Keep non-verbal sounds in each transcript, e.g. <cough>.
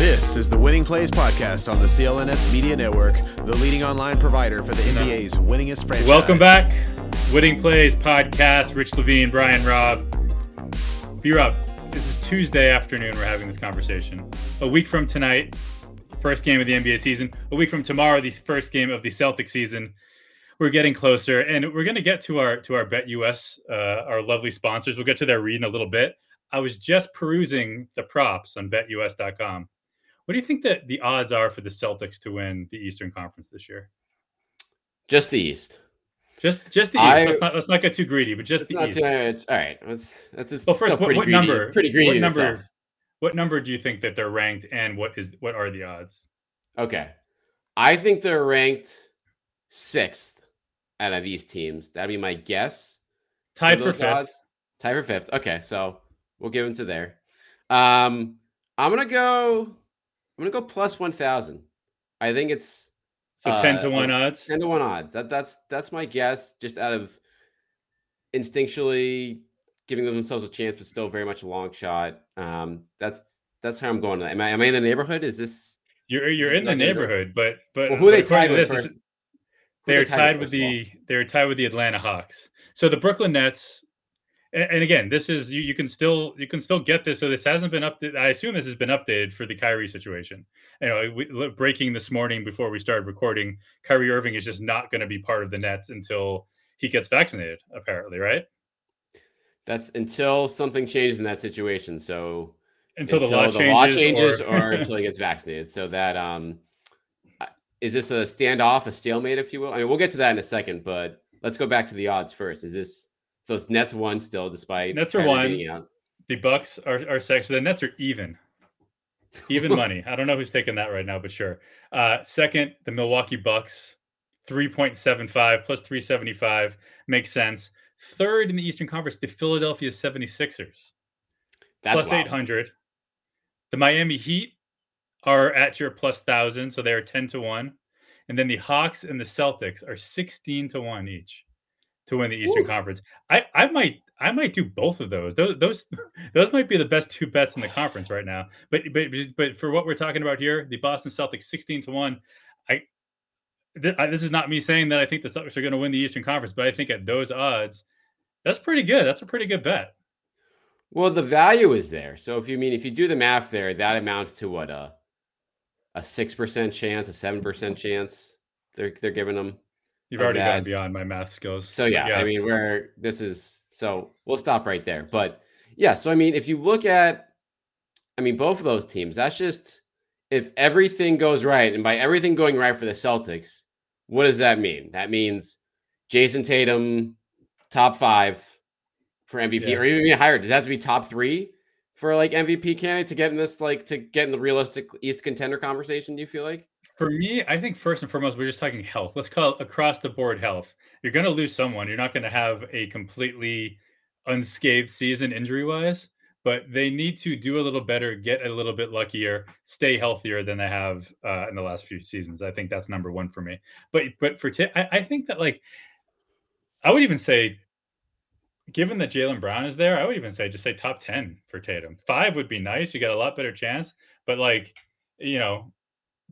This is the Winning Plays podcast on the CLNS Media Network, the leading online provider for the NBA's winningest franchise. Welcome back, Winning Plays podcast. Rich Levine, Brian Robb. Be up. This is Tuesday afternoon. We're having this conversation. A week from tonight, first game of the NBA season. A week from tomorrow, the first game of the Celtic season. We're getting closer, and we're going to get to our to our BetUS, uh, our lovely sponsors. We'll get to their read in a little bit. I was just perusing the props on BetUS.com. What do you think that the odds are for the Celtics to win the Eastern Conference this year? Just the East. Just just the East. I, let's not let's not get too greedy, but just the East. Too, all right. That's that's well. First, what, what greedy, number? Pretty greedy. What number? Itself. What number do you think that they're ranked, and what is what are the odds? Okay, I think they're ranked sixth out of these teams. That'd be my guess. Tied for, for fifth. Odds. Tied for fifth. Okay, so we'll give them to there. Um, I'm gonna go. I'm gonna go plus one thousand. I think it's so uh, ten to one odds. Ten to one odds. That that's that's my guess. Just out of instinctually giving themselves a chance, but still very much a long shot. Um, that's that's how I'm going. Am I am I in the neighborhood? Is this? You're you're in the neighborhood, but but well, who are they tied with? This, they're tied with the they're tied with the Atlanta Hawks. So the Brooklyn Nets and, again, this is you, you can still you can still get this. So this hasn't been updated. I assume this has been updated for the Kyrie situation. You know, we, breaking this morning before we started recording, Kyrie Irving is just not going to be part of the Nets until he gets vaccinated. Apparently, right? That's until something changes in that situation. So until, until the, law, the changes, law changes, or, or <laughs> until he gets vaccinated. So that um, is this a standoff, a stalemate, if you will? I mean, we'll get to that in a second, but let's go back to the odds first. Is this so it's Nets one still, despite Nets are one. The Bucks are are six. So the Nets are even. Even money. I don't know who's taking that right now, but sure. Uh, second, the Milwaukee Bucks, 3.75 plus 375 makes sense. Third in the Eastern Conference, the Philadelphia 76ers. That's plus 800. The Miami Heat are at your plus 1000, so they are 10 to 1. And then the Hawks and the Celtics are 16 to 1 each to win the Eastern Ooh. Conference. I, I might I might do both of those. Those those <laughs> those might be the best two bets in the conference right now. But but but for what we're talking about here, the Boston Celtics 16 to 1. I, th- I this is not me saying that I think the Celtics are going to win the Eastern Conference, but I think at those odds, that's pretty good. That's a pretty good bet. Well, the value is there. So if you mean if you do the math there, that amounts to what a a six percent chance, a seven percent chance. They're they're giving them You've already that. gone beyond my math skills. So yeah, yeah, I mean, where this is so we'll stop right there. But yeah, so I mean, if you look at, I mean, both of those teams, that's just if everything goes right, and by everything going right for the Celtics, what does that mean? That means Jayson Tatum, top five for MVP, yeah. or even higher. Does that have to be top three for like MVP candidate to get in this, like to get in the realistic East contender conversation? Do you feel like? For me, I think first and foremost, we're just talking health. Let's call it across the board health. You're going to lose someone. You're not going to have a completely unscathed season injury wise, but they need to do a little better, get a little bit luckier, stay healthier than they have uh, in the last few seasons. I think that's number one for me. But but for t- I, I think that like I would even say, given that Jaylen Brown is there, I would even say just say top ten for Tatum. Five would be nice. You got a lot better chance. But like you know,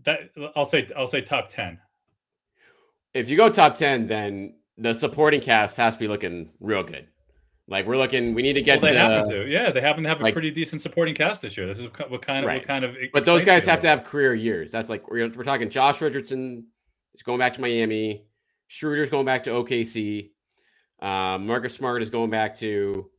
that I'll say I'll say top ten. If you go top ten, then the supporting cast has to be looking real good. Like we're looking, we need to get well, they to, happen to, yeah, they happen to have a like- pretty decent supporting cast this year. This is what kind of Right. what kind of. but those guys have to have career years. That's like we're, we're talking Josh Richardson is going back to Miami. Schroeder's going back to OKC. Um, Marcus Smart is going back to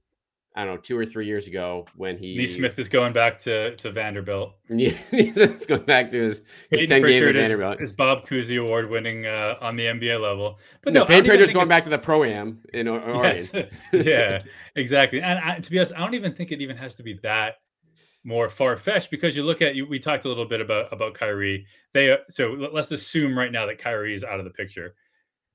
I don't know two or three years ago when he it. Nesmith is going back to to Vanderbilt. <laughs> Yeah, he's going back to his, his Peyton ten games at Pritchard is, is Bob Cousy award winning uh, on the NBA level. But no, no, Peyton Pritchard's going it's- back to the pro am in Oregon. <laughs> Yes. yeah, exactly. And I, to be honest, I don't even think it even has to be that more far fetched because you look at you. We talked a little bit about about Kyrie. They uh, so let- let's assume right now that Kyrie is out of the picture.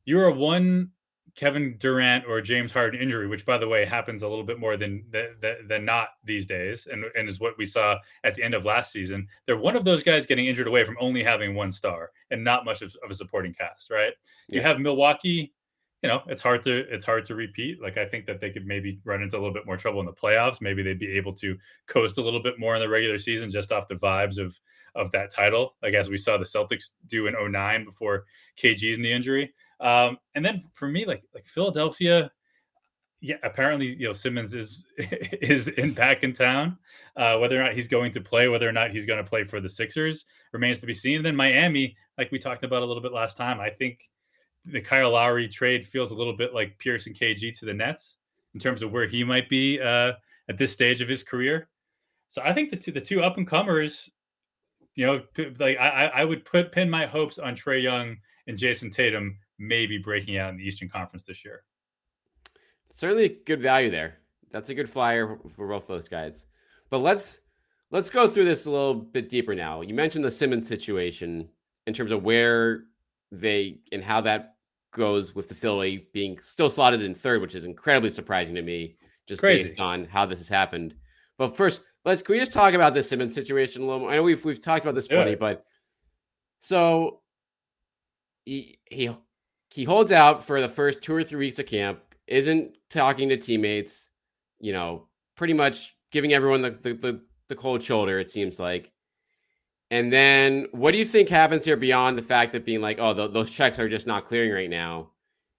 You're a one Kevin Durant or James Harden injury, which by the way happens a little bit more than than, than not these days, and and is what we saw at the end of last season. They're one of those guys getting injured away from only having one star and not much of, of a supporting cast, right? You have Milwaukee you know it's hard to it's hard to repeat like i think that they could maybe run into a little bit more trouble in the playoffs maybe they'd be able to coast a little bit more in the regular season just off the vibes of of that title like as we saw the celtics do in 09 before kg's knee injury um and then for me like like philadelphia yeah apparently you know simmons is <laughs> is in back in town uh whether or not he's going to play whether or not he's going to play for the sixers remains to be seen and then miami like we talked about a little bit last time i think the Kyle Lowry trade feels a little bit like Pierce and KG to the Nets in terms of where he might be uh, at this stage of his career. So I think the two, the two up and comers, you know, like I, I I would put pin my hopes on Trae Young and Jayson Tatum maybe breaking out in the Eastern Conference this year. Certainly good value there. That's a good flyer for both those guys. But let's let's go through this a little bit deeper now. You mentioned the Simmons situation in terms of where they and how that goes with the Philly being still slotted in third, which is incredibly surprising to me, just Crazy. based on how this has happened. But first, let's can we just talk about this Simmons situation a little more? I know we've we've talked about this plenty, but so he he he holds out for the first two or three weeks of camp, isn't talking to teammates, you know, pretty much giving everyone the the, the, the cold shoulder, it seems like. And then what do you think happens here beyond the fact that being like, oh, th- those checks are just not clearing right now?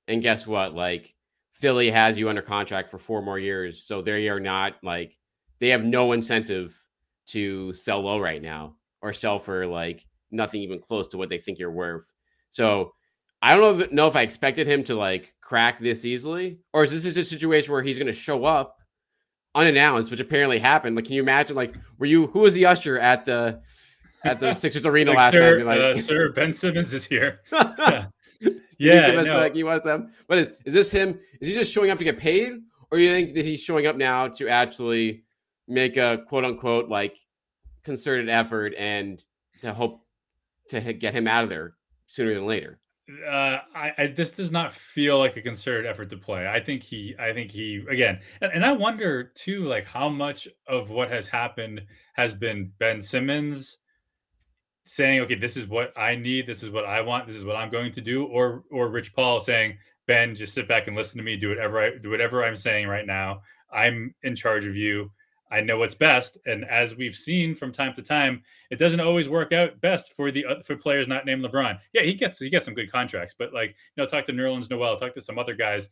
And guess what? Like, Philly has you under contract for four more years. So they are not like, they have no incentive to sell low right now or sell for like nothing even close to what they think you're worth. So I don't know if, know if I expected him to like crack this easily, or is this just a situation where he's going to show up unannounced, which apparently happened? Like, can you imagine? Like, were you who was the usher at the at the Sixers <laughs> arena Like, last sir, night? uh, Like, sir, Ben Simmons is here. <laughs> yeah, Yeah, us, no. like, he wants them. But is, is this him? Is he just showing up to get paid, or do you think that he's showing up now to actually make a quote unquote like concerted effort and to hope to get him out of there sooner than later? Uh, I, I this does not feel like a concerted effort to play. I think he, I think he again, and, and I wonder too, like how much of what has happened has been Ben Simmons saying, "Okay, this is what I need, this is what I want, this is what I'm going to do," or or Rich Paul saying, "Ben, just sit back and listen to me, do whatever I do whatever I'm saying right now. I'm in charge of you." I know what's best, and as we've seen from time to time, it doesn't always work out best for the oth- for players not named LeBron. Yeah, he gets he gets some good contracts, but like you know, talk to Nerlens Noel, talk to some other guys.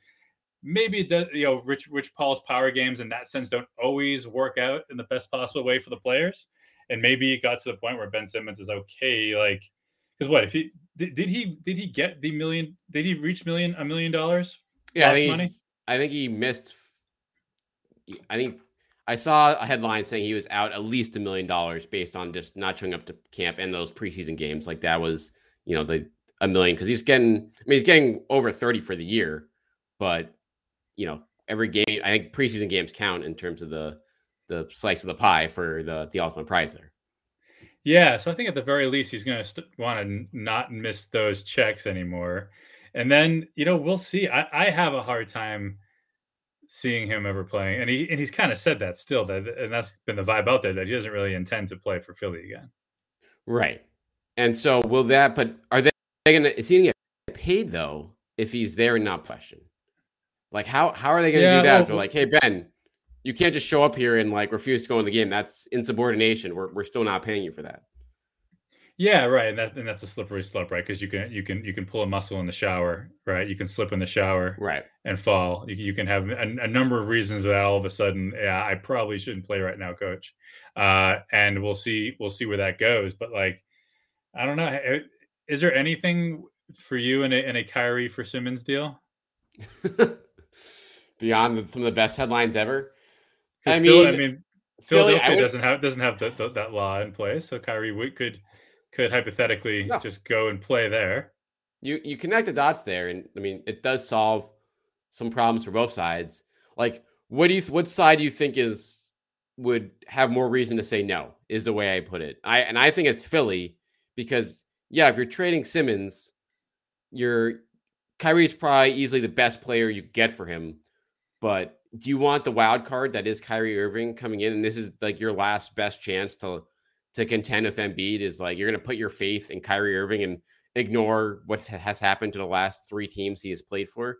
Maybe it does, you know, Rich Rich Paul's power games in that sense don't always work out in the best possible way for the players. And maybe it got to the point where Ben Simmons is okay, like because what if he did, did he did he get the million? Did he reach million a million dollars? Yeah, I think, money? He, I think he missed. I think I saw a headline saying he was out at least a million dollars based on just not showing up to camp and those preseason games. Like that was, you know, the a million because he's getting. I mean, he's getting over thirty for the year, but you know, every game. I think preseason games count in terms of the the slice of the pie for the the ultimate prize there. Yeah, so I think at the very least he's going to st- want to n- not miss those checks anymore, and then you know we'll see. I, I have a hard time seeing him ever playing, and he and he's kind of said that still that, and that's been the vibe out there that he doesn't really intend to play for Philly again. Right. And so will that? But are they, they gonna? Is he gonna get paid though if he's there and not question? Like how how are they gonna Yeah, do that? well, if they're like, hey Ben, you can't just show up here and like refuse to go in the game. That's insubordination. We're we're still not paying you for that. Yeah, right. And that and that's a slippery slope, right? Because you can you can you can pull a muscle in the shower, right? You can slip in the shower, right, and fall. You, you can have a, a, number of reasons that all of a sudden, yeah, I probably shouldn't play right now, coach. Uh, and we'll see we'll see where that goes. But like, I don't know. Is there anything for you in a in a Kyrie for Simmons deal? <laughs> Beyond the, some of the best headlines ever. I mean, I mean, Philadelphia Philly, would, doesn't have doesn't have the, the, that law in place, so Kyrie would, could could hypothetically just go and play there. You you connect the dots there, and I mean it does solve some problems for both sides. Like, what do you what side do you think is would have more reason to say no? Is the way I put it. I and I think it's Philly because yeah, if you're trading Simmons, you're Kyrie's probably easily the best player you get for him. But do you want the wild card that is Kyrie Irving coming in, and this is like your last best chance to to contend with Embiid is like you're going to put your faith in Kyrie Irving and ignore what has happened to the last three teams he has played for.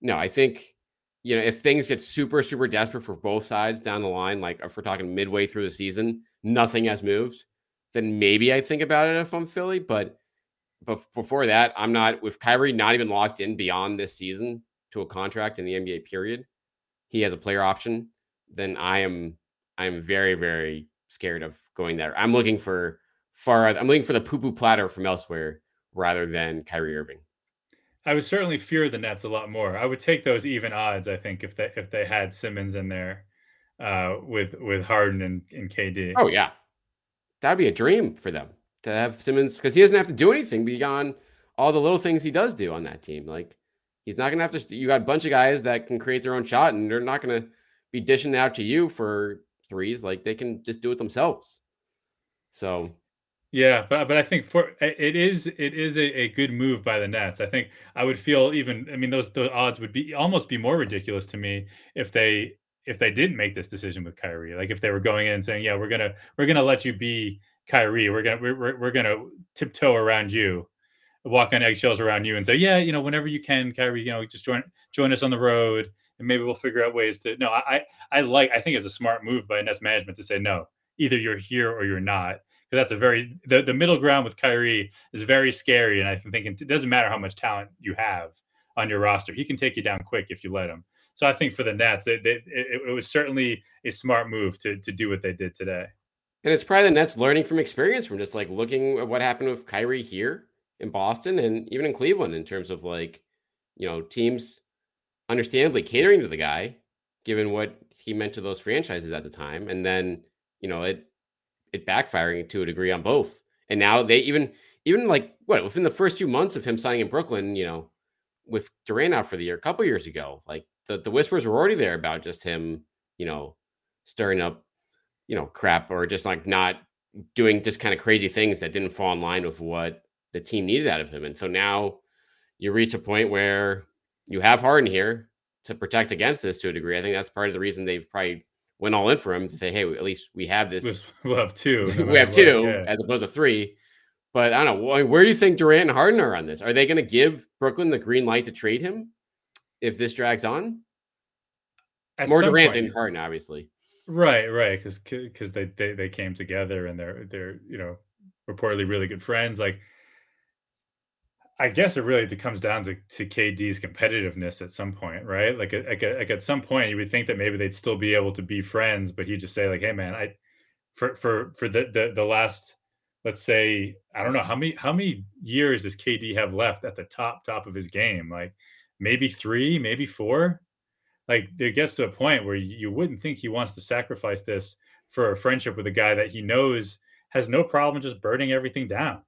No, I think you know if things get super super desperate for both sides down the line, like if we're talking midway through the season, nothing has moved, then maybe I think about it if I'm Philly. But but before that, I'm not with Kyrie not even locked in beyond this season to a contract in the NBA period. He has a player option. Then I am I am very very scared of going there. I'm looking for far. I'm looking for the poo poo platter from elsewhere rather than Kyrie Irving. I would certainly fear the Nets a lot more. I would take those even odds. I think if they if they had Simmons in there uh, with with Harden and, and KD. Oh yeah, that'd be a dream for them to have Simmons because he doesn't have to do anything beyond all the little things he does do on that team. Like he's not gonna have to. You got a bunch of guys that can create their own shot, and they're not gonna be dishing out to you for threes. Like they can just do it themselves. So yeah, but but I think for it is it is a, a good move by the Nets. I think I would feel even I mean those the odds would be almost be more ridiculous to me if they if they didn't make this decision with Kyrie. Like if they were going in and saying, "Yeah, we're going to we're going to let you be Kyrie. We're going to we're, we're going to tiptoe around you." walk on eggshells around you and say, "Yeah, you know, whenever you can, Kyrie, you know, just join join us on the road and maybe we'll figure out ways to." No, I I like I think it's a smart move by Nets management to say no. Either you're here or you're not because that's a very the, the middle ground with Kyrie is very scary, and I think it doesn't matter how much talent you have on your roster, he can take you down quick if you let him. So I think for the Nets, it, it, it was certainly a smart move to to do what they did today. And it's probably the Nets learning from experience from just like looking at what happened with Kyrie here in Boston and even in Cleveland in terms of like, you know, teams understandably catering to the guy, given what he meant to those franchises at the time. And then, you know, it it backfiring to a degree on both. And now they even even like what within the first few months of him signing in Brooklyn, you know, with Durant out for the year a couple years ago, like the, the whispers were already there about just him, you know, stirring up, you know, crap or just like not doing just kind of crazy things that didn't fall in line with what the team needed out of him. And so now you reach a point where you have Harden here to protect against this to a degree. I think that's part of the reason they've probably went all in for him to say, hey, at least we have this. <laughs> We'll have two. <laughs> We have two yeah. as opposed to three. But I don't know. Where do you think Durant and Harden are on this? Are they going to give Brooklyn the green light to trade him if this drags on? At More Durant point, than Harden, obviously. Right, right, because because they, they they came together and they're they're you know reportedly really good friends. Like I guess it really comes down to, to KD's competitiveness at some point, right? Like, like, like at some point, you would think that maybe they'd still be able to be friends, but he'd just say, like, "Hey, man, I for for for the the, the last, let's say, I don't know how many how many years does KD have left at the top top of his game? Like, maybe three, maybe four. Like, it gets to a point where you wouldn't think he wants to sacrifice this for a friendship with a guy that he knows has no problem just burning everything down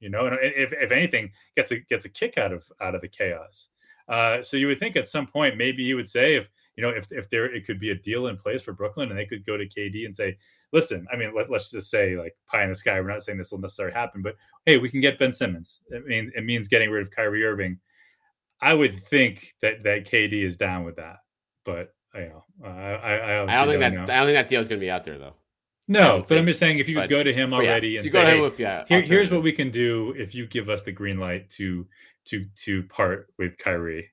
you know, and if, if anything, gets a gets a kick out of out of the chaos. Uh, so you would think at some point maybe you would say if you know if if there it could be a deal in place for Brooklyn and they could go to KD and say, listen, I mean let, us just say like pie in the sky. We're not saying this will necessarily happen, but hey, we can get Ben Simmons. It means it means getting rid of Kyrie Irving. I would think that that KD is down with that, but you know, I I, I, don't think that know. I don't think that deal is going to be out there though. No, but I'm just saying if you could go to him already yeah, and say, hey, with, yeah, Here, here's what we can do if you give us the green light to to to part with Kyrie.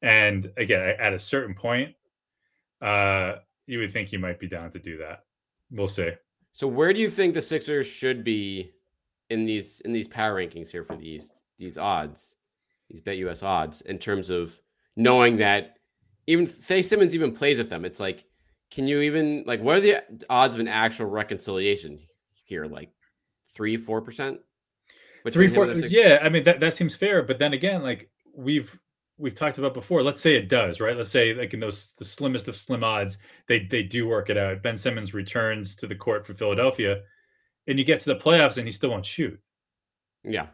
And again, at a certain point, uh, you would think he might be down to do that. We'll see. So where do you think the Sixers should be in these in these power rankings here for these these odds, these BetUS odds, in terms of knowing that even Faye Simmons even plays with them. It's like, can you even like what are the odds of an actual reconciliation here? Like three, four percent? Three, four, yeah. I mean that that seems fair, but then again, like we've we've talked about before. Let's say it does, right? Let's say like in those the slimmest of slim odds, they they do work it out. Ben Simmons returns to the court for Philadelphia, and you get to the playoffs and he still won't shoot. Yeah.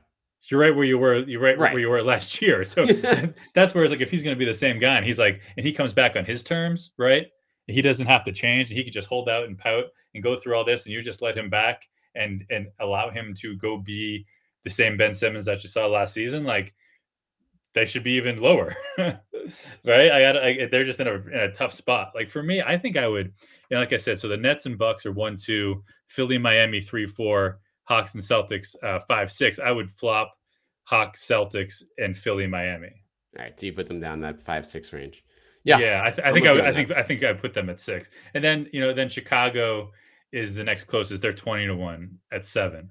You're right where you were. You're right, right. where you were last year. So <laughs> that's where it's like if he's going to be the same guy and he's like, and he comes back on his terms, right? He doesn't have to change. He could just hold out and pout and go through all this, and you just let him back and and allow him to go be the same Ben Simmons that you saw last season. Like they should be even lower, <laughs> right? I got I, they're just in a in a tough spot. Like for me, I think I would, you know, like I said, so the Nets and Bucks are one two, Philly, Miami three four, Hawks and Celtics uh, five six. I would flop Hawks, Celtics, and Philly, Miami. All right, so you put them down that five six range. Yeah, yeah. I, th- I think I, I think I think I put them at six, and then you know then Chicago is the next closest. They're twenty to one at seven.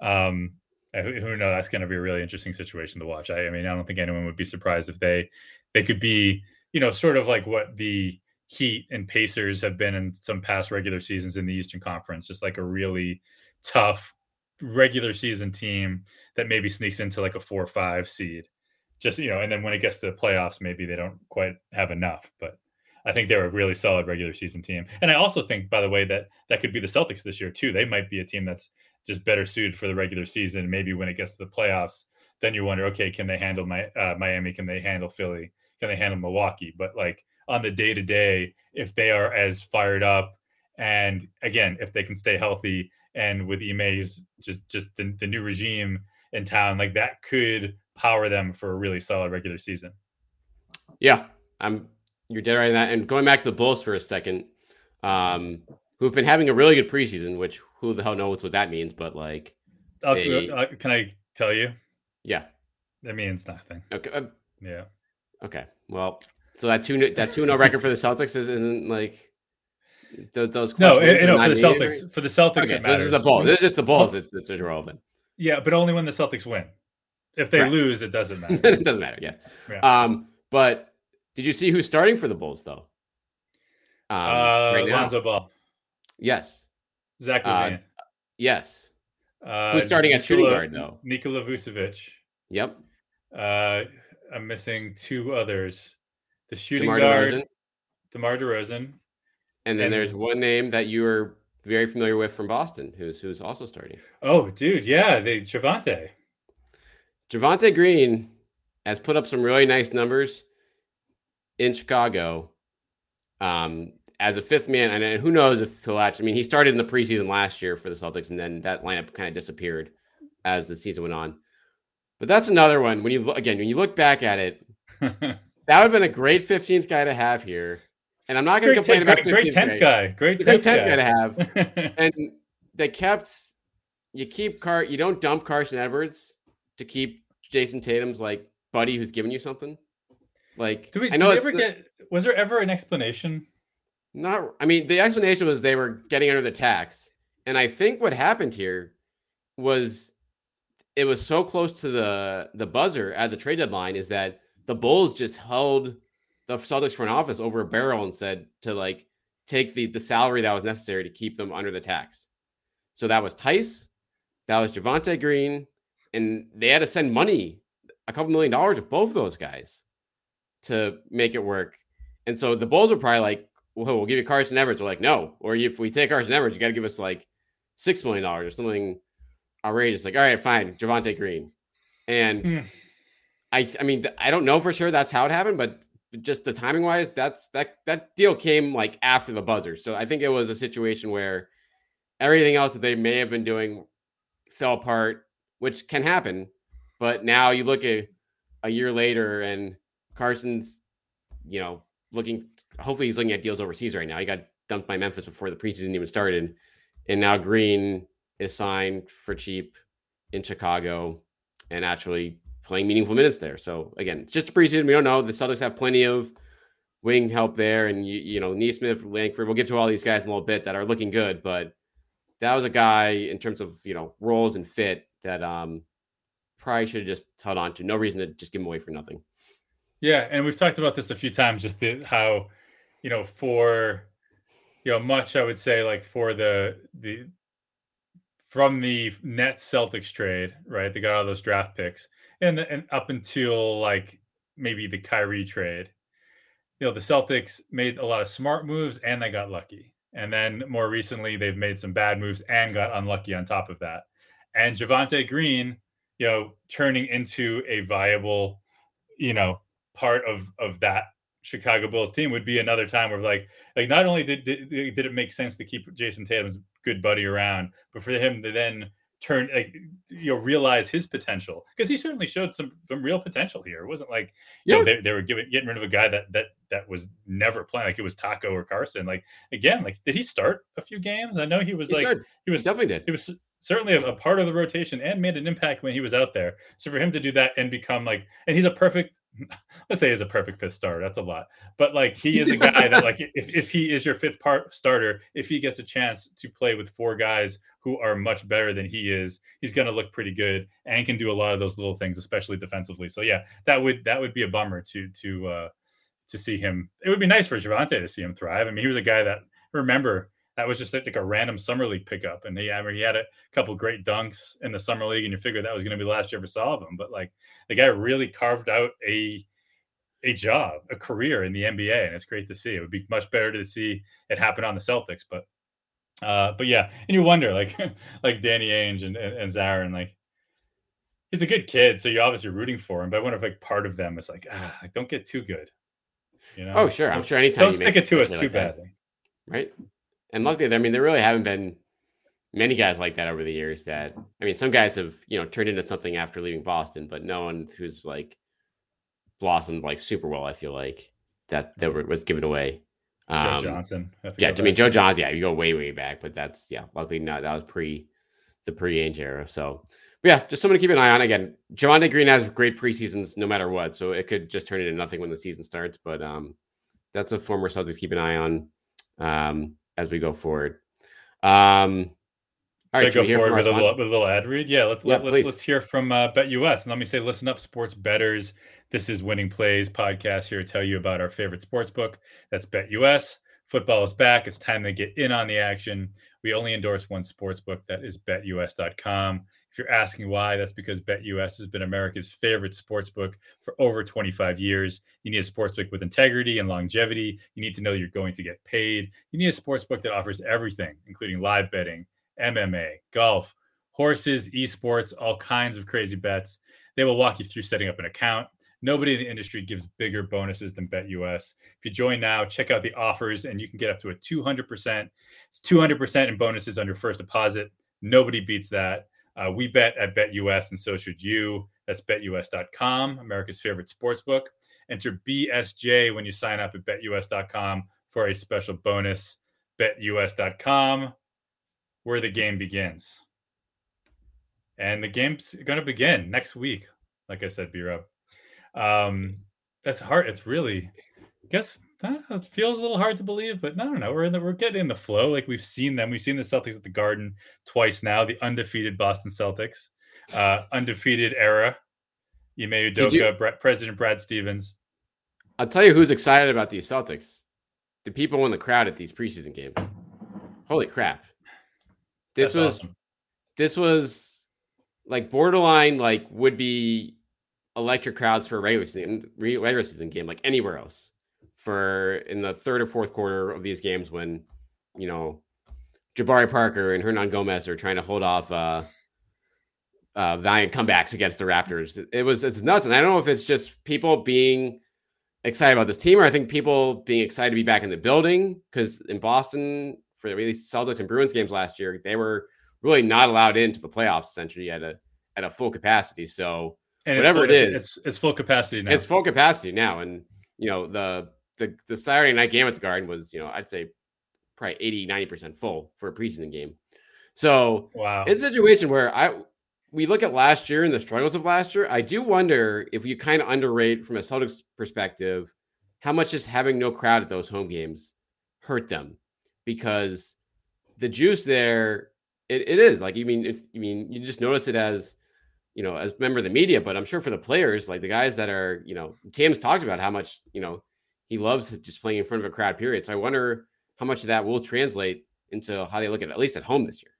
Um, who knows? That's going to be a really interesting situation to watch. I, I, mean, I don't think anyone would be surprised if they they could be, you know, sort of like what the Heat and Pacers have been in some past regular seasons in the Eastern Conference, just like a really tough regular season team that maybe sneaks into like a four or five seed. Just you know, and then when it gets to the playoffs, maybe they don't quite have enough. But I think they're a really solid regular season team. And I also think, by the way, that that could be the Celtics this year too. They might be a team that's just better suited for the regular season. Maybe when it gets to the playoffs, then you wonder, okay, can they handle my uh, Miami? Can they handle Philly? Can they handle Milwaukee? But like on the day to day, if they are as fired up, and again, if they can stay healthy, and with Ime's just just the, the new regime in town, like that could power them for a really solid regular season. Yeah, I'm. You're dead right on that. And going back to the Bulls for a second, um, who've been having a really good preseason, which who the hell knows what that means, but like, uh, they, uh, can I tell you? Yeah, that means nothing. Okay. Uh, yeah. Okay. Well, so that two that two no record for the Celtics isn't like those. No, it, no, for the Celtics. For the Celtics, okay, so this is the Bulls. This is just the Bulls. It's it's irrelevant. Yeah, but only when the Celtics win. If they right. lose, it doesn't <laughs> matter. it doesn't matter. Yes. Yeah. Um, but did you see who's starting for the Bulls though? Um, uh, right Lonzo Ball. Yes. Zach LaVine. Uh, yes. Uh, Who's starting Nikola, at shooting guard though? Nikola Vucevic. Yep. Uh, I'm missing two others. The shooting DeMar guard, DeRozan. DeMar DeRozan. And then and, there's one name that you are very familiar with from Boston, who's who's also starting. Oh, dude, yeah, they Javonte. Javonte Green has put up some really nice numbers in Chicago. Um, as a fifth man, and who knows if he'll actually. I mean, he started in the preseason last year for the Celtics, and then that lineup kind of disappeared as the season went on. But that's another one. When you look again, when you look back at it, <laughs> that would have been a great 15th guy to have here. And I'm not going to complain ten, about great, great 10th guy. Great 10th, great 10th guy. guy to have. and they kept you keep Car you don't dump Carson Edwards to keep Jayson Tatum's like buddy who's giving you something. Like do we, I know ever the, get was there ever an explanation not, I mean, the explanation was they were getting under the tax. And I think what happened here was it was so close to the the buzzer at the trade deadline is that the Bulls just held the Celtics front office over a barrel and said to like take the the salary that was necessary to keep them under the tax. So that was Theis, that was Javonte Green, and they had to send money, a couple million dollars of both of those guys to make it work. And so the Bulls were probably like, well, we'll give you Carson Edwards. We're like, no. Or if we take Carson Edwards, you got to give us like six million dollars or something outrageous. Like, all right, fine, Javonte Green. And mm. I, I mean, I don't know for sure that's how it happened, but just the timing wise, that's that that deal came like after the buzzer. So I think it was a situation where everything else that they may have been doing fell apart, which can happen. But now you look at a year later and Carson's, you know, looking hopefully he's looking at deals overseas right now. He got dumped by Memphis before the preseason even started, and now Green is signed for cheap in Chicago and actually playing meaningful minutes there. So again, just a preseason. We don't know. The Celtics have plenty of wing help there, and you, you know Nesmith, Langford. We'll get to all these guys in a little bit that are looking good, but that was a guy in terms of you know roles and fit that um probably should have just held on to. No reason to just give him away for nothing. Yeah, and we've talked about this a few times. Just the, how, you know, for you know much, I would say like for the the from the net Celtics trade, right? They got all those draft picks, and and up until like maybe the Kyrie trade, you know, the Celtics made a lot of smart moves and they got lucky. And then more recently, they've made some bad moves and got unlucky on top of that. And Javonte Green, you know, turning into a viable, you know, part of of that Chicago Bulls team would be another time where like like not only did, did did it make sense to keep Jayson Tatum's good buddy around, but for him to then turn like you know realize his potential because he certainly showed some some real potential here. It wasn't like you yeah. know they, they were giving getting rid of a guy that that that was never playing like it was Tacko or Carson. Like again, like did he start a few games? I know he was he like started. he was definitely did. He was certainly a, a, part of the rotation and made an impact when he was out there. So for him to do that and become like, and he's a perfect, <laughs> let's say he's a perfect fifth starter. That's a lot, but like he is a guy that like if, if he is your fifth part starter, if he gets a chance to play with four guys who are much better than he is, he's going to look pretty good and can do a lot of those little things, especially defensively. So yeah, that would that would be a bummer to to uh to see him. It would be nice for Javonte to see him thrive. I mean, he was a guy that remember that was just like a random summer league pickup. And he, I mean, he had a couple great dunks in the summer league, and you figured that was going to be the last you ever saw of him. But like the guy really carved out a a job, a career in the NBA, and it's great to see. It would be much better to see it happen on the Celtics, but uh, but yeah, and you wonder like <laughs> like Danny Ainge and, and, and Zarren, like he's a good kid, so you're obviously rooting for him. But I wonder if like part of them is like, ah, like, don't get too good. You know? Oh, sure. I'm sure anytime don't stick it to us too like badly. That, right. And luckily, I mean, there really haven't been many guys like that over the years. That I mean, some guys have you know turned into something after leaving Boston, but no one who's like blossomed like super well. I feel like that that was given away. Um, Joe Johnson. Yeah, I mean Joe Johnson. Yeah, you go way way back, but that's yeah. Luckily, not that was pre the pre Ainge era. So yeah, just someone to keep an eye on. Again, Javonte Green has great preseasons no matter what, so it could just turn into nothing when the season starts. But um, that's a former subject to keep an eye on. Um, as we go forward. Um, all right, go forward with a, little, with a little ad read? Yeah, let's yeah, let, us let, hear from uh, BetUS. And let me say, listen up, sports betters. This is Winning Plays podcast here to tell you about our favorite sports book. That's BetUS. Football is back. It's time to get in on the action. We only endorse one sports book. That is BetUS.com. If you're asking why, that's because BetUS has been America's favorite sports book for over 25 years. You need a sports book with integrity and longevity. You need to know you're going to get paid. You need a sports book that offers everything, including live betting, MMA, golf, horses, esports, all kinds of crazy bets. They will walk you through setting up an account. Nobody in the industry gives bigger bonuses than BetUS. If you join now, check out the offers and you can get up to a 200%. It's 200% in bonuses on your first deposit. Nobody beats that. Uh, we bet at BetUS, and so should you. That's betus.com, America's favorite sports book. Enter BSJ when you sign up at betus.com for a special bonus. BetUS.com, where the game begins. And the game's going to begin next week. Like I said, B Rob. Um, that's hard. It's really, guess, it feels a little hard to believe, but no, no, no. We're in the we're getting in the flow. Like we've seen them. We've seen the Celtics at the Garden twice now. The undefeated Boston Celtics, uh, undefeated era. Ime Udoka, you, Brett, President Brad Stevens. I'll tell you who's excited about these Celtics. The people in the crowd at these preseason games. Holy crap! This That's was awesome. this was like borderline like would be electric crowds for a regular season regular season game like anywhere else for in the third or fourth quarter of these games when you know Jabari Parker and Hernangomez are trying to hold off uh, uh, valiant comebacks against the Raptors. It was it's nuts, and I don't know if it's just people being excited about this team, or I think people being excited to be back in the building because in Boston for these Celtics and Bruins games last year, they were really not allowed into the playoffs essentially at a at a full capacity. So and whatever full, it is, it's, it's full capacity now. It's full capacity now, and you know the the the Saturday night game at the Garden was, you know, I'd say probably 80, 90% full for a preseason game. So wow. it's a situation where I we look at last year and the struggles of last year. I do wonder if you kind of underrate from a Celtics perspective how much just having no crowd at those home games hurt them because the juice there it, it is like you mean if you mean you just notice it as you know as member of the media, but I'm sure for the players, like the guys that are you know Tim's talked about how much you know he loves just playing in front of a crowd. Period. So I wonder how much of that will translate into how they look at it, at least at home this year.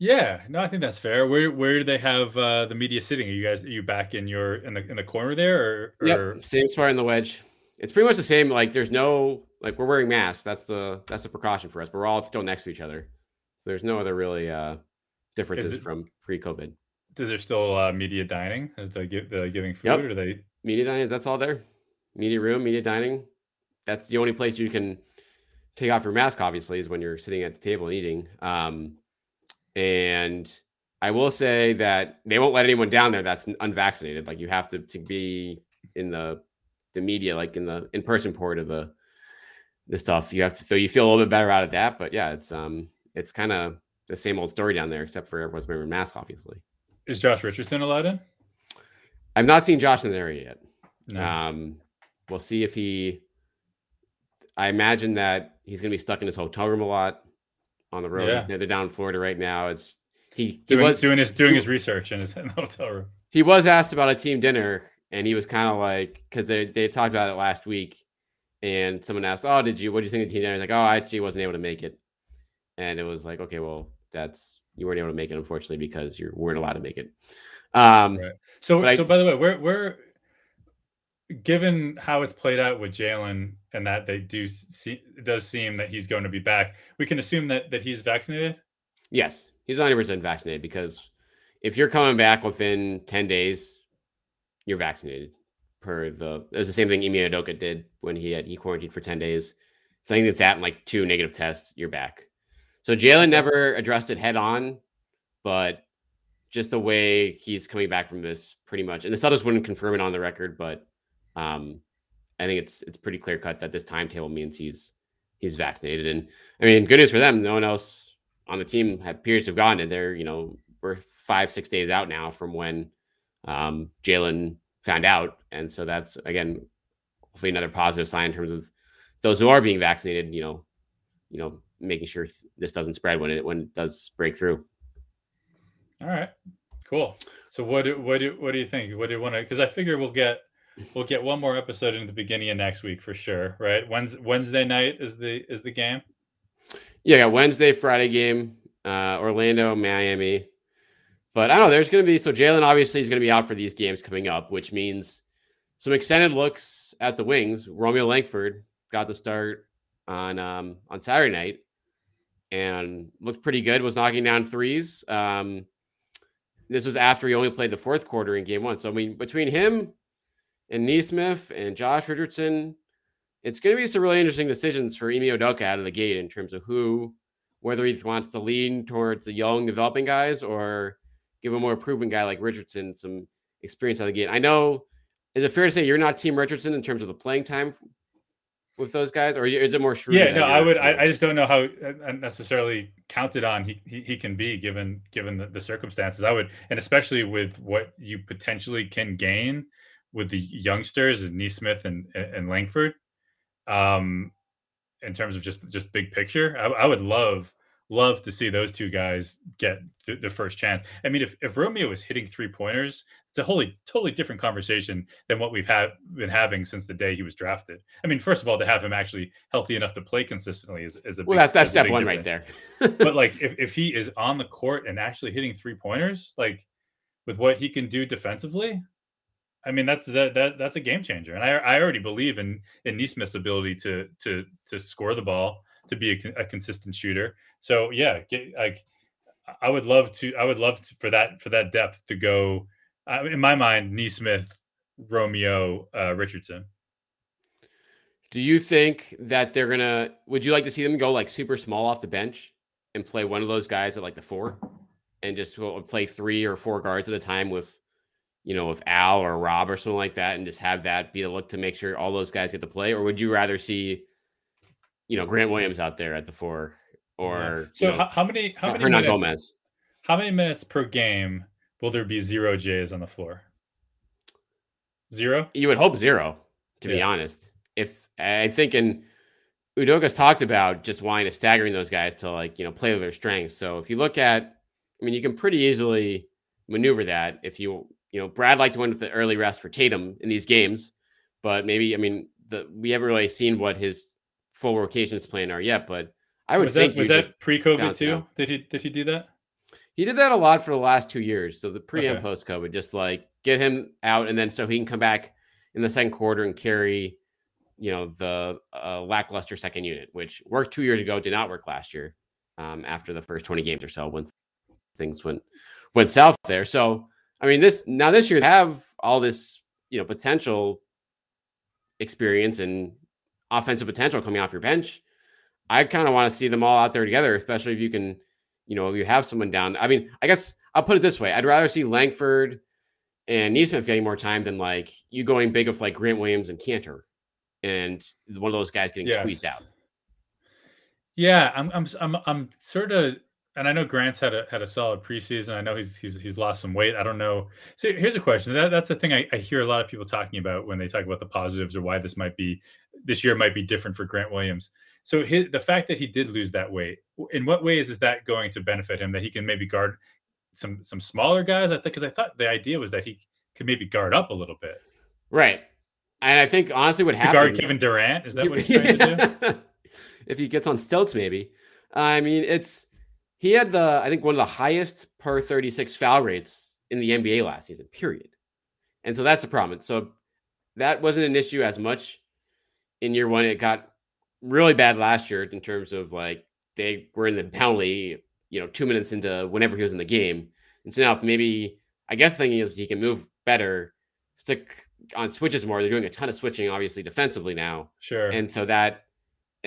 Yeah, no, I think that's fair. Where where do they have uh, the media sitting? Are you guys are you back in your in the in the corner there or, or... Yep, same spot in the wedge. It's pretty much the same. Like there's no like we're wearing masks. That's the that's the precaution for us. But we're all still next to each other. So there's no other really uh differences it, from pre-COVID. Is there still uh, media dining? Is they give the giving food yep. or they media dining? That's all there. Media room, media dining. That's the only place you can take off your mask. Obviously, is when you're sitting at the table and eating. Um, and I will say that they won't let anyone down there that's unvaccinated. Like you have to, to be in the the media, like in the in person port of the the stuff. You have to, so you feel a little bit better out of that. But yeah, it's um it's kind of the same old story down there, except for everyone's wearing masks, obviously. Is Josh Richardson allowed in? I've not seen Josh in the area yet. No. Um, we'll see if he. I imagine that he's going to be stuck in his hotel room a lot on the road. Yeah. They're down in Florida right now. It's he, he doing, was doing his doing his research in his <laughs> in hotel room. He was asked about a team dinner, and he was kind of like because they they talked about it last week, and someone asked, "Oh, did you? What do you think of the team dinner?" He's like, "Oh, I actually wasn't able to make it," and it was like, "Okay, well, that's you weren't able to make it, unfortunately, because you weren't allowed to make it." Um, right. So, so I, by the way, we're we're given how it's played out with Jaylen and that they do see it does seem that he's going to be back, we can assume that that he's vaccinated. Yes, he's 100 percent vaccinated because if you're coming back within 10 days, you're vaccinated. Per the it's the same thing Ime Udoka did when he had he quarantined for 10 days. Think that that and like two negative tests, you're back. So Jaylen never addressed it head on, but just the way he's coming back from this, pretty much, and the Celtics wouldn't confirm it on the record, but um, I think it's it's pretty clear cut that this timetable means he's he's vaccinated. And I mean, good news for them. No one else on the team appears to have gotten it. They're you know we're five six days out now from when um, Jaylen found out, and so that's again hopefully another positive sign in terms of those who are being vaccinated. You know, you know, making sure this doesn't spread when it when it does break through. All right, cool. So what do, what do what do you think? What do you want to? Because I figure we'll get we'll get one more episode in the beginning of next week for sure, right? Wednesday, Wednesday night is the is the game. Yeah, Wednesday, Friday game, uh, Orlando, Miami. But I don't know. There's going to be so Jaylen obviously is going to be out for these games coming up, which means some extended looks at the wings. Romeo Langford got the start on um, on Saturday night and looked pretty good. Was knocking down threes. Um, this was after he only played the fourth quarter in game one. So I mean, between him and Nesmith and Josh Richardson, it's going to be some really interesting decisions for Ime Udoka out of the gate in terms of who, whether he wants to lean towards the young developing guys or give a more proven guy like Richardson some experience out of the gate. I know, is it fair to say you're not Team Richardson in terms of the playing time with those guys, or is it more Schroeder? Yeah, no, I would. I, I, just don't know how uh, necessarily counted on he, he, he can be given given the, the, circumstances. I would, and especially with what you potentially can gain with the youngsters and Nesmith and and Langford, um, in terms of just just big picture, I, I would love love to see those two guys get the, the first chance. I mean, if if Romeo is hitting three pointers, it's a wholly totally different conversation than what we've had been having since the day he was drafted. I mean, first of all, to have him actually healthy enough to play consistently is, is a well, big, that's that's step one difference. right there. but like, <laughs> if if he is on the court and actually hitting three pointers, like with what he can do defensively, I mean, that's that that that's a game changer, and I I already believe in in Nesmith's ability to to to score the ball, to be a, a consistent shooter. So yeah, get, like I would love to I would love to, for that for that depth to go. Uh, in my mind, Nesmith, Romeo, uh, Richardson. Do you think that they're gonna? Would you like to see them go like super small off the bench and play one of those guys at like the four, and just play three or four guards at a time with you know, with Al or Rob or something like that, and just have that be the look to make sure all those guys get to play? Or would you rather see, you know, Grant Williams out there at the four? Or so you know, how, how, many how many Hernan minutes, Gomez? How many minutes per game will there be zero J's on the floor? Zero? You would hope zero, to yeah. be honest. If I think in Udoka's talked about just wanting to staggering those guys to like, you know, play with their strengths. So if you look at, I mean, you can pretty easily maneuver that if you, you know, Brad liked to win with the early rest for Tatum in these games, but maybe, I mean, the we haven't really seen what his full rotations plan are yet, but I would was think that was that pre-COVID too? Did he did he do that? He did that a lot for the last two years. So the pre Okay. and post COVID, just like get him out, and then so he can come back in the second quarter and carry, you know, the uh, lackluster second unit, which worked two years ago, did not work last year. Um, after the first twenty games or so, when things went went south there. So I mean, this now this year they have all this you know potential experience and offensive potential coming off your bench. I kind of want to see them all out there together, especially if you can, you know, if you have someone down. I mean, I guess I'll put it this way: I'd rather see Langford and Nesmith getting more time than like you going big of like Grant Williams and Kanter, and one of those guys getting squeezed out. Yeah, I'm I'm I'm I'm sort of and I know Grant's had a had a solid preseason. I know he's he's he's lost some weight. I don't know. So here's a question. That that's the thing I, I hear a lot of people talking about when they talk about the positives or why this might be this year might be different for Grant Williams. So his, the fact that he did lose that weight, in what ways is that going to benefit him? That he can maybe guard some some smaller guys. I think because I thought the idea was that he could maybe guard up a little bit. Right. And I think honestly, what happened? guard Kevin Durant is that what he's trying to do? <laughs> if he gets on stilts, maybe. I mean, it's he had the I think one of the highest per 36 foul rates in the NBA last season, period. And so that's the problem. So that wasn't an issue as much in year one. It got really bad last year in terms of like they were in the penalty, you know, two minutes into whenever he was in the game. And so now if maybe I guess the thing is he can move better, stick on switches more. They're doing a ton of switching, obviously defensively now. Sure. And so that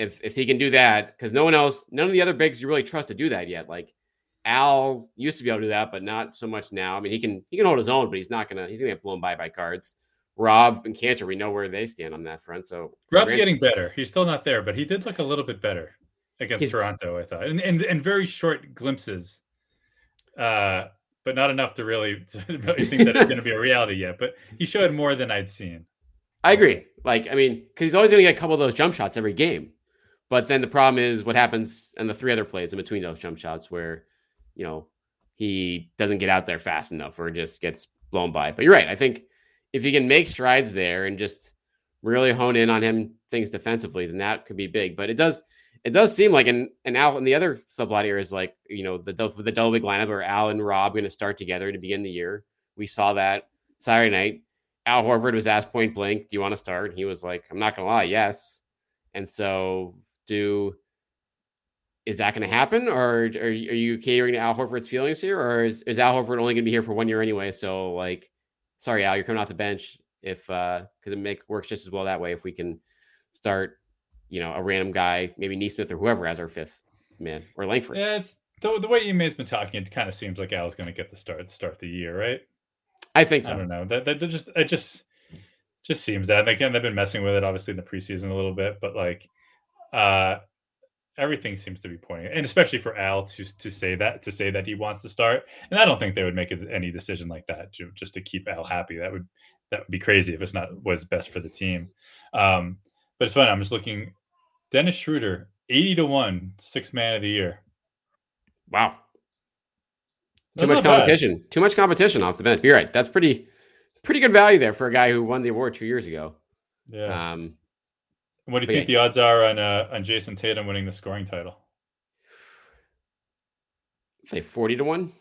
if if he can do that, because no one else, none of the other bigs you really trust to do that yet. Like Al used to be able to do that, but not so much now. I mean, he can he can hold his own, but he's not gonna he's gonna get blown by by cards. Rob and Kanter, we know where they stand on that front. So Rob's Grant's- getting better. He's still not there, but he did look a little bit better against He's- Toronto, I thought, and, and and very short glimpses, uh, but not enough to really, <laughs> to really think that it's going to be a reality yet. But he showed more than I'd seen. I agree. Like, I mean, because he's always going to get a couple of those jump shots every game. But then the problem is what happens in the three other plays in between those jump shots where, you know, he doesn't get out there fast enough or just gets blown by. But you're right. I think if he can make strides there and just really hone in on him things defensively, then that could be big. But it does it does seem like and and Al and the other subplot here is like, you know, the the double big lineup where Al and Rob going to start together to begin the year. We saw that Saturday night. Al Horford was asked point blank, "Do you want to start?" He was like, "I'm not gonna lie, yes." And so, do is that going to happen, or are you, are you catering to Al Horford's feelings here, or is, is Al Horford only going to be here for one year anyway? So, like, sorry, Al, you're coming off the bench if uh because it make works just as well that way if we can start, you know, a random guy, maybe Nesmith or whoever as our fifth man or Langford. Yeah, it's the, the way Ime's been talking. It kind of seems like Al's going to get the start start the year, right? I think so. I don't know. That that, that just it just just seems that. And again, they've been messing with it obviously in the preseason a little bit, but like uh everything seems to be pointing and especially for Al to to say that to say that he wants to start. And I don't think they would make any decision like that to, just to keep Al happy. That would that would be crazy if it's not what's best for the team. Um but it's fun. I'm just looking Dennis Schroeder, 80 to 1, six man of the year. Wow. Too much not bad. competition. Too much competition off the bench. But You're right. That's pretty pretty good value there for a guy who won the award two years ago. Yeah. Um, what do you but think the odds are on uh, on Jayson Tatum winning the scoring title? say 40 to 1,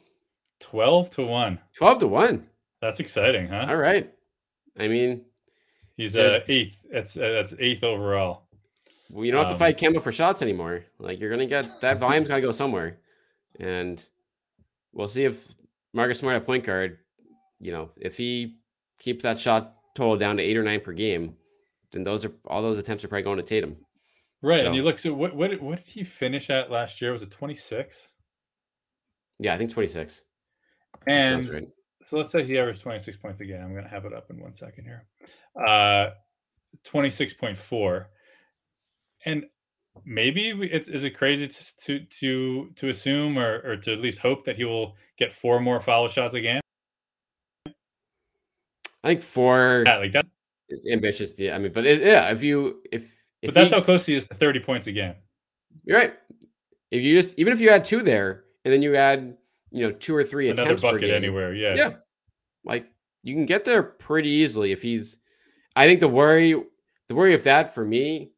12 to 1. 12 to 1. That's exciting, huh? All right. I mean, He's uh, eighth. That's uh, that's eighth overall. well, you don't have Um, to fight Kemba for shots anymore. Like you're gonna get that volume's gotta go somewhere. And we'll see if Marcus Smart at point guard, you know, if he keeps that shot total down to eight or nine per game, then those are all those attempts are probably going to Tatum. Right, So- and you look. So what what did- what did he finish at last year? Was it twenty six? Yeah, I think 26. And right. so let's say he averaged twenty six points again. I'm gonna have it up in one second here. Uh, twenty six point four, and maybe we, it's is it crazy to to to to assume or or to at least hope that he will get four more foul shots again? I think four Yeah, like that. Is ambitious. Yeah, I mean, but it, yeah, if you if but that's he, how close he is to 30 points a game. You're right. If you just even if you add two there and then you add you know two or three another bucket game, anywhere, yeah, yeah, like you can get there pretty easily if he's. I think the worry, the worry of that for me,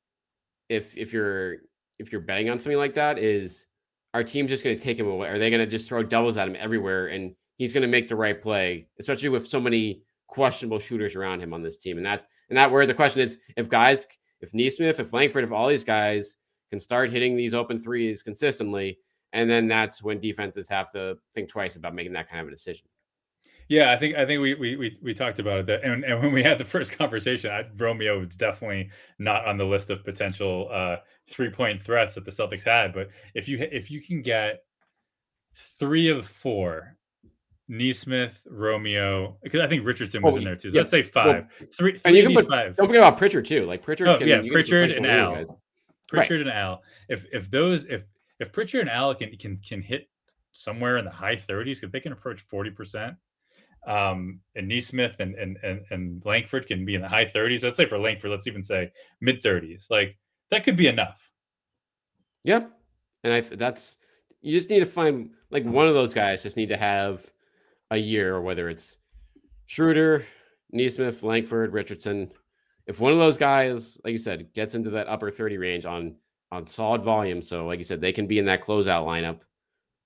if if you're if you're betting on something like that, is our team's just going to take him away? Are they going to just throw doubles at him everywhere and he's going to make the right play, especially with so many questionable shooters around him on this team? And that and that where the question is, if guys, if Nesmith, if Langford, if all these guys can start hitting these open threes consistently, and then that's when defenses have to think twice about making that kind of a decision. Yeah, I think I think we we we, we talked about it that, and, and when we had the first <laughs> conversation, I, Romeo is definitely not on the list of potential uh, three point threats that the Celtics had. But if you if you can get three of four, Nesmith, Romeo, because I think Richardson was oh, in there too. So yeah. Let's say five, well, three, three, and you can put, five. Don't forget about Pritchard too. Like Pritchard, oh, can, yeah, Pritchard and Al, Pritchard right. and Al. If if those if if Pritchard and Al can can can hit somewhere in the high 30s, if they can approach 40 percent um, and Nesmith and, and and and Langford can be in the high 30s. Let's say for Langford, let's even say mid 30s. Like that could be enough. Yep, and I that's you just need to find like one of those guys. Just need to have a year, or whether it's Schroeder, Nesmith, Langford, Richardson. If one of those guys, like you said, gets into that upper 30 range on on solid volume, so like you said, they can be in that closeout lineup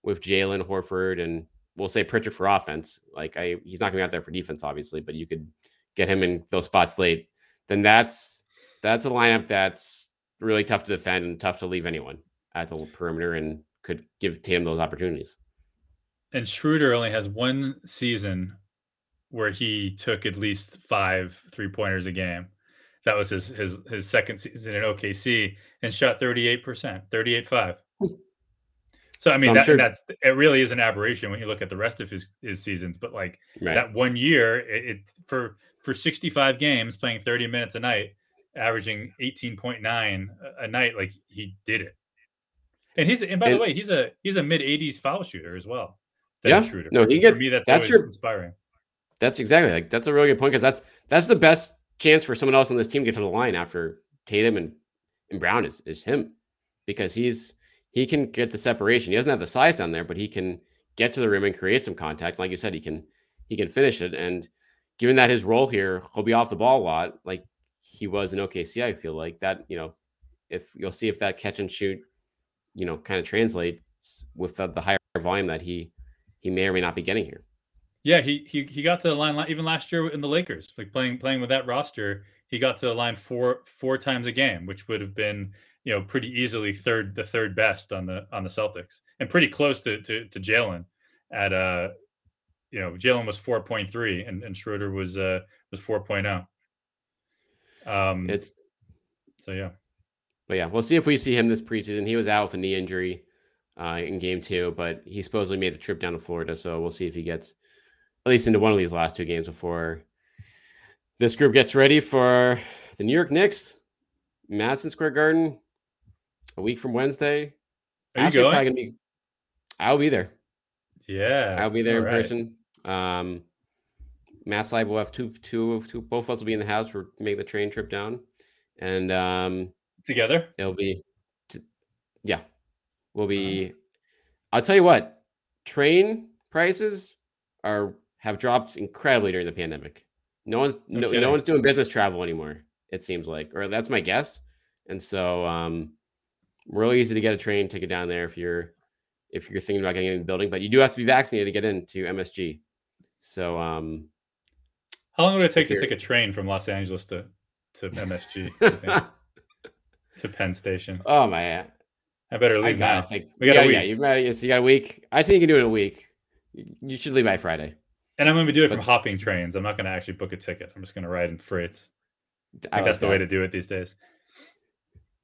with Jaylen Horford and we'll say Pritchard for offense. Like I, he's not going to be out there for defense, obviously, but you could get him in those spots late. Then that's that's a lineup that's really tough to defend and tough to leave anyone at the perimeter and could give Tatum those opportunities. And Schroeder only has one season where he took at least five three pointers a game. That was his his his second season in OKC and shot 38%, 38 5. So I mean that, sure. that's it really is an aberration when you look at the rest of his his seasons. But like right. that one year, it, it, for for 65 games, playing 30 minutes a night, averaging 18.9 a, night, like he did it. And he's and by and, the way, he's a he's a mid 80s foul shooter as well. Yeah, shooter. no, he gets for me that's, that's your, inspiring. That's exactly like that's a really good point because that's that's the best chance for someone else on this team to get to the line after Tatum and and Brown is is him because he's he can get the separation. He doesn't have the size down there, but he can get to the rim and create some contact. Like you said, he can he can finish it. And given that his role here, he'll be off the ball a lot, like he was in OKC. I feel like that. You know, if you'll see if that catch and shoot, you know, kind of translates with the, the higher volume that he he may or may not be getting here. Yeah, he he he got to the line even last year in the Lakers, like playing playing with that roster. He got to the line four four times a game, which would have been you know pretty easily third the third best on the on the Celtics and pretty close to to, to Jaylen at uh you know Jaylen was 4.3 and, and Schroeder was uh was 4.0 um it's so yeah but yeah we'll see if we see him this preseason he was out with a knee injury uh in game two but he supposedly made the trip down to Florida so we'll see if he gets at least into one of these last two games before this group gets ready for the New York Knicks Madison Square Garden a week from Wednesday. Are you going? Be, I'll be there. Yeah, I'll be there in right. person. Um, Matt's live will have two, two, two. Both of us will be in the house. for make the train trip down, and um, together it'll be, t- yeah, we'll be. I'll tell you what, train prices are have dropped incredibly during the pandemic. No one's no, no one's doing business travel anymore. It seems like, or that's my guess. And so, um, really easy to get a train ticket down there if you're if you're thinking about getting in the building, but you do have to be vaccinated to get into MSG. So, um, how long would it take to take a train from Los Angeles to to MSG <laughs> to Penn Station? Oh man, I better leave I now. Think, we got yeah, a week. Yeah, you, got, you got a week. I think you can do it in a week. You should leave by Friday. And I'm going to do it but, from hopping trains. I'm not going to actually book a ticket. I'm just going to ride in freights. I think that's the way to do it these days.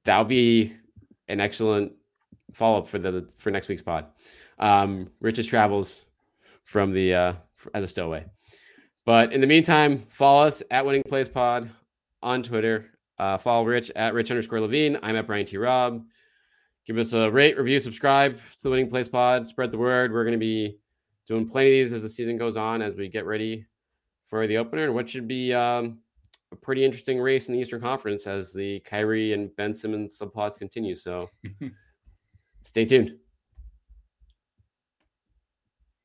That'll be an excellent follow up for the for next week's pod. Um, Rich's travels from the uh, as a stowaway. But in the meantime, follow us at Winning Plays Pod on Twitter. Uh, follow Rich at Rich underscore Levine. I'm at Brian T. Robb. Give us a rate, review, subscribe to the Winning Plays Pod. Spread the word. We're going to be doing plenty of these as the season goes on, as we get ready for the opener, and what should be um, a pretty interesting race in the Eastern Conference as the Kyrie and Ben Simmons subplots continue. So <laughs> stay tuned.